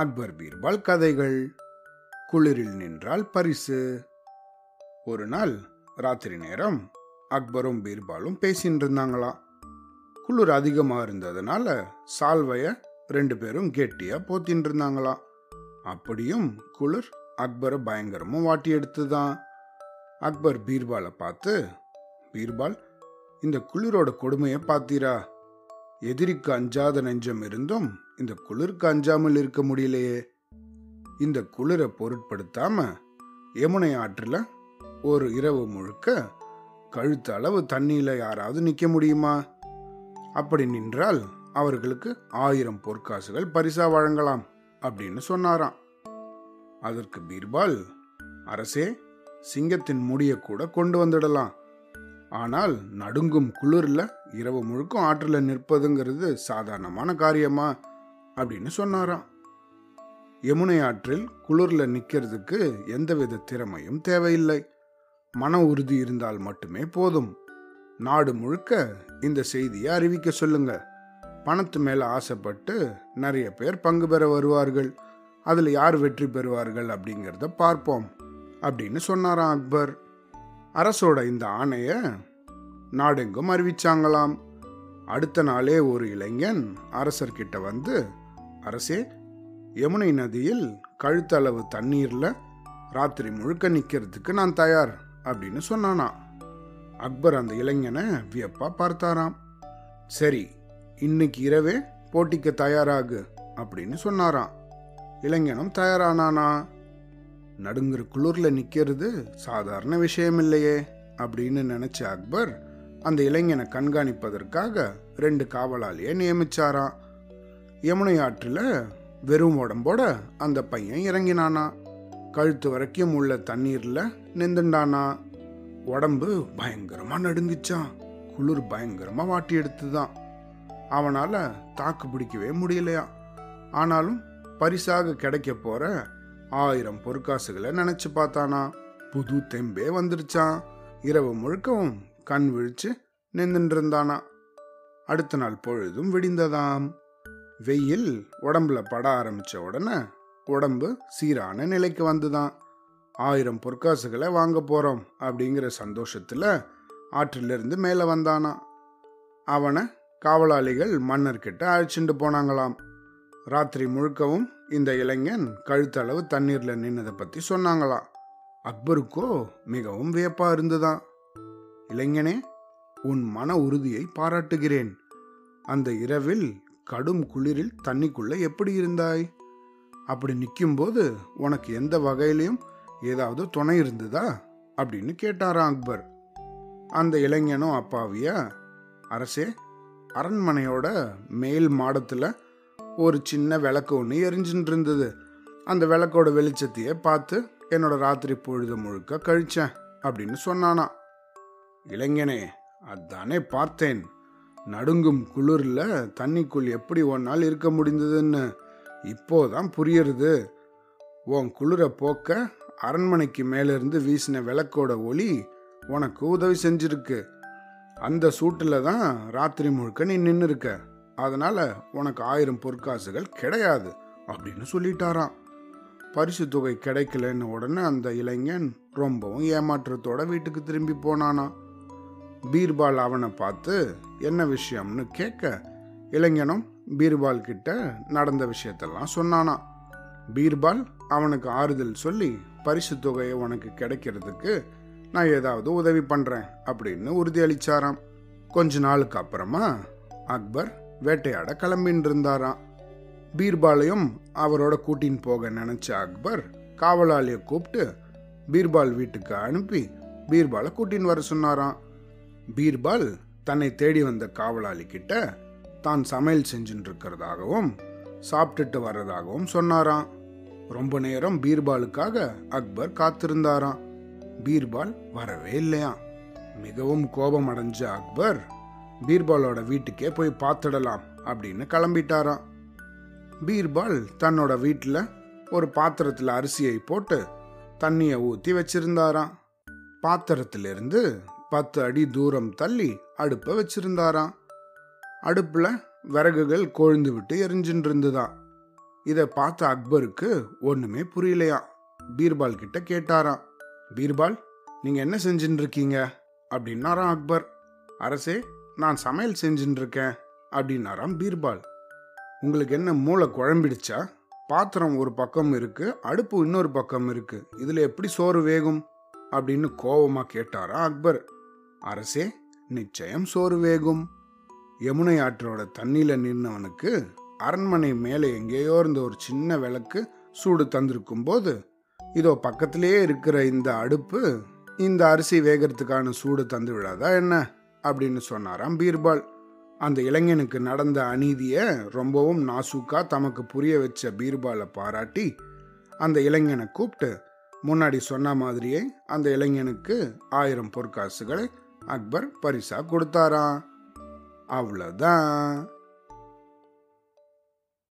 அக்பர் பீர்பால் கதைகள். குளிரில் நின்றால் பரிசு. ஒரு நாள் ராத்திரி நேரம் அக்பரும் பீர்பாலும் பேசின்னு இருந்தாங்களாம் குளிர் அதிகமாக இருந்ததுனால சால்வைய ரெண்டு பேரும் கெட்டியா போத்தின்னு இருந்தாங்களாம் அப்படியும் குளிர் அக்பரை பயங்கரமும் வாட்டி எடுத்துதான். அக்பர் பீர்பாலை பார்த்து பீர்பால் இந்த குளிரோட கொடுமையை பார்த்தீரா? எதிரிக்கு அஞ்சாத நெஞ்சம் இருந்தும் இந்த குளிருக்கு அஞ்சாமல் இருக்க முடியலையே. இந்த குளிரை பொருட்படுத்தாம யமுனை ஆற்றில் ஒரு இரவு முழுக்க கழுத்து அளவு தண்ணியில் யாராவது நிற்க முடியுமா? அப்படி நின்றால் அவர்களுக்கு ஆயிரம் பொற்காசுகள் பரிசா வழங்கலாம் அப்படின்னு சொன்னாராம். அதற்கு பீர்பால் அரசே சிங்கத்தின் முடிய கூட கொண்டு வந்துடலாம். ஆனால் நடுங்கும் குளிரில் இரவு முழுக்கும் ஆற்றில் நிற்பதுங்கிறது சாதாரணமான காரியமா? அப்படின்னு சொன்னாராம். யமுனை ஆற்றில் குளிரில் நிற்கிறதுக்கு எந்தவித திறமையும் தேவையில்லை. மன உறுதி இருந்தால் மட்டுமே போதும். நாடு முழுக்க இந்த செய்தியை அறிவிக்க சொல்லுங்க. பணத்து மேல ஆசைப்பட்டு நிறைய பேர் பங்கு பெற வருவார்கள். அதில் யார் வெற்றி பெறுவார்கள் அப்படிங்கிறத பார்ப்போம் அப்படின்னு சொன்னாராம் அக்பர். அரசோட இந்த ஆணையை நாடெங்கும் அறிவிச்சாங்களாம். அடுத்த நாளே ஒரு இளைஞன் அரசர்கிட்ட வந்து அரசே யமுனை நதியில் கழுத்தளவு தண்ணீரில் ராத்திரி முழுக்க நிற்கிறதுக்கு நான் தயார் அப்படின்னு சொன்னானா அக்பர் அந்த இளைஞனை வியப்பா பார்த்தாராம். சரி இன்னைக்கு இரவே போட்டிக்கு தயாராகு அப்படின்னு சொன்னாராம். இளைஞனும் தயாரானானா? நடுங்குற குளிரில் நிற்கிறது சாதாரண விஷயம் இல்லையே அப்படின்னு நினச்ச அக்பர் அந்த இளைஞனை கண்காணிப்பதற்காக ரெண்டு காவலாளியை நியமிச்சாராம். யமுனை ஆற்றில் வெறும் உடம்போட அந்த பையன் இறங்கினானா. கழுத்து வரைக்கும் உள்ள தண்ணீரில் நின்றுண்டானா. உடம்பு பயங்கரமாக நடுங்கிச்சான். குளிர் பயங்கரமாக வாட்டி எடுத்துதான். அவனால் தாக்கு பிடிக்கவே முடியலையா. ஆனாலும் பரிசாக கிடைக்க போற ஆயிரம் பொற்காசுகளை நினைச்சு பார்த்தானா. புது தெம்பே வந்துருச்சான். இரவு முழுக்கவும் கண் விழிச்சு நின்றுருந்தானா அடுத்த நாள் பொழுதும் விடிந்ததாம். வெயில் உடம்புல பட ஆரம்பிச்ச உடனே உடம்பு சீரான நிலைக்கு வந்துதான். ஆயிரம் பொற்காசுகளை வாங்க போறோம் அப்படிங்கிற சந்தோஷத்துல ஆற்றிலிருந்து மேலே வந்தானா. அவனை காவலாளிகள் மன்னர்கிட்ட அழைச்சிட்டு போனாங்களாம். ராத்திரி முழுக்கவும் இந்த இளைஞன் கழுத்தளவு தண்ணீர்ல நின்னதை பத்தி சொன்னாங்களாம். அக்பருக்கோ மிகவும் வியப்பா இருந்துதான். இளைஞனே உன் மன உறுதியை பாராட்டுகிறேன். அந்த இரவில் கடும் குளிரில் தண்ணிக்குள்ள எப்படி இருந்தாய்? அப்படி நிற்கும்போது உனக்கு எந்த வகையிலையும் ஏதாவது துணை இருந்ததா? அப்படின்னு கேட்டாராம் அக்பர். அந்த இளைஞனும் அப்பாவியா? அரசே அரண்மனையோட மேல் மாடத்தில் ஒரு சின்ன விளக்கு ஒன்று எரிஞ்சுட்டு இருந்தது அந்த விளக்கோட வெளிச்சத்தையே பார்த்து என்னோட ராத்திரி பொழுது முழுக்க கழிச்சேன் அப்படின்னு சொன்னானா இளைஞனே அதானே பார்த்தேன். நடுங்கும் குளிரில் தண்ணிக்குள் எப்படி ஒன்னால் இருக்க முடிந்ததுன்னு இப்போதான் புரியுறது. உன் குளிரை போக்க அரண்மனைக்கு மேலிருந்து வீசின விளக்கோட ஒளி உனக்கு உதவி செஞ்சிருக்கு. அந்த சூட்டில் தான் ராத்திரி முழுக்க நீ நின்று இருக்க உனக்கு ஆயிரம் பொற்காசுகள் கிடையாது அப்படின்னு சொல்லிட்டாராம். பரிசு தொகை கிடைக்கலன்னு உடனே அந்த இளைஞன் ரொம்பவும் ஏமாற்றத்தோட வீட்டுக்கு திரும்பி போனானா பீர்பால் அவனை பார்த்து என்ன விஷயம்னு கேட்க? இளைஞனும் பீர்பால் கிட்ட நடந்த விஷயத்தெல்லாம் சொன்னானா? பீர்பால் அவனுக்கு ஆறுதல் சொல்லி பரிசு தொகையை உனக்கு கிடைக்கிறதுக்கு நான் ஏதாவது உதவி பண்றேன் அப்படின்னு உறுதியளிச்சாராம். கொஞ்ச நாளுக்கு அப்புறமா அக்பர் வேட்டையாட கிளம்பின்னு இருந்தாராம் பீர்பாலையும் அவரோட கூட்டின்னு போக நினைச்ச அக்பர் காவலாளியை கூப்பிட்டு பீர்பால் வீட்டுக்கு அனுப்பி பீர்பாலை கூட்டின்னு வர சொன்னாராம். பீர்பால் தன்னை தேடி வந்த காவலாளி கிட்ட தான் சமையல் செஞ்சுட்டு இருக்கிறதாகவும் சாப்பிட்டுட்டு வர்றதாகவும் சொன்னாராம். ரொம்ப நேரம் பீர்பாலுக்காக அக்பர் காத்திருந்தாராம். பீர்பால் வரவே இல்லையா மிகவும் கோபம் அடைஞ்ச அக்பர் பீர்பாலோட வீட்டுக்கே போய் பார்த்துடலாம் அப்படின்னு கிளம்பிட்டாராம். பீர்பால் தன்னோட வீட்டில் ஒரு பாத்திரத்தில் அரிசியை போட்டு தண்ணியை ஊற்றி வச்சிருந்தாராம். பாத்திரத்திலிருந்து பத்து அடி தூரம் தள்ளி அடுப்பை வச்சிருந்தாராம். அடுப்புல விறகுகள் கொழுந்து விட்டு எரிஞ்சுட்டு இருந்துதான் இதை பார்த்த அக்பருக்கு ஒண்ணுமே புரியலையாம். பீர்பால் கிட்ட கேட்டாராம். பீர்பால் நீங்க என்ன செஞ்சுட்டு இருக்கீங்க? அப்படின்னாராம் அக்பர். அரசே நான் சமையல் செஞ்சுட்டு இருக்கேன் அப்படின்னாராம் பீர்பால். உங்களுக்கு என்ன மூளை குழம்பிடுச்சா? பாத்திரம் ஒரு பக்கம் இருக்கு அடுப்பு இன்னொரு பக்கம் இருக்கு. இதுல எப்படி சோறு வேகும்? அப்படின்னு கோபமா கேட்டாரா அக்பர். அரசே நிச்சயம் சோறு வேகும். யமுனை ஆற்றோட தண்ணியில நின்னவனுக்கு அரண்மனை மேலே எங்கேயோ இருந்த ஒரு சின்ன விளக்கு சூடு தந்திருக்கும் போது இதோ பக்கத்திலேயே இருக்கிற இந்த அடுப்பு இந்த அரிசி வேகிறதுக்கான சூடு தந்து விடாதா என்ன? அப்படின்னு சொன்னாராம் பீர்பால். அந்த இளைஞனுக்கு நடந்த அநீதிய ரொம்பவும் நாசூக்கா தமக்கு புரிய வச்ச பீர்பாலை பாராட்டி அந்த இளைஞனை கூப்பிட்டு முன்னாடி சொன்ன மாதிரியே அந்த இளைஞனுக்கு ஆயிரம் பொற்காசுகளை அக்பர் பரிசா கொடுத்தாராம். அவ்வளோதான்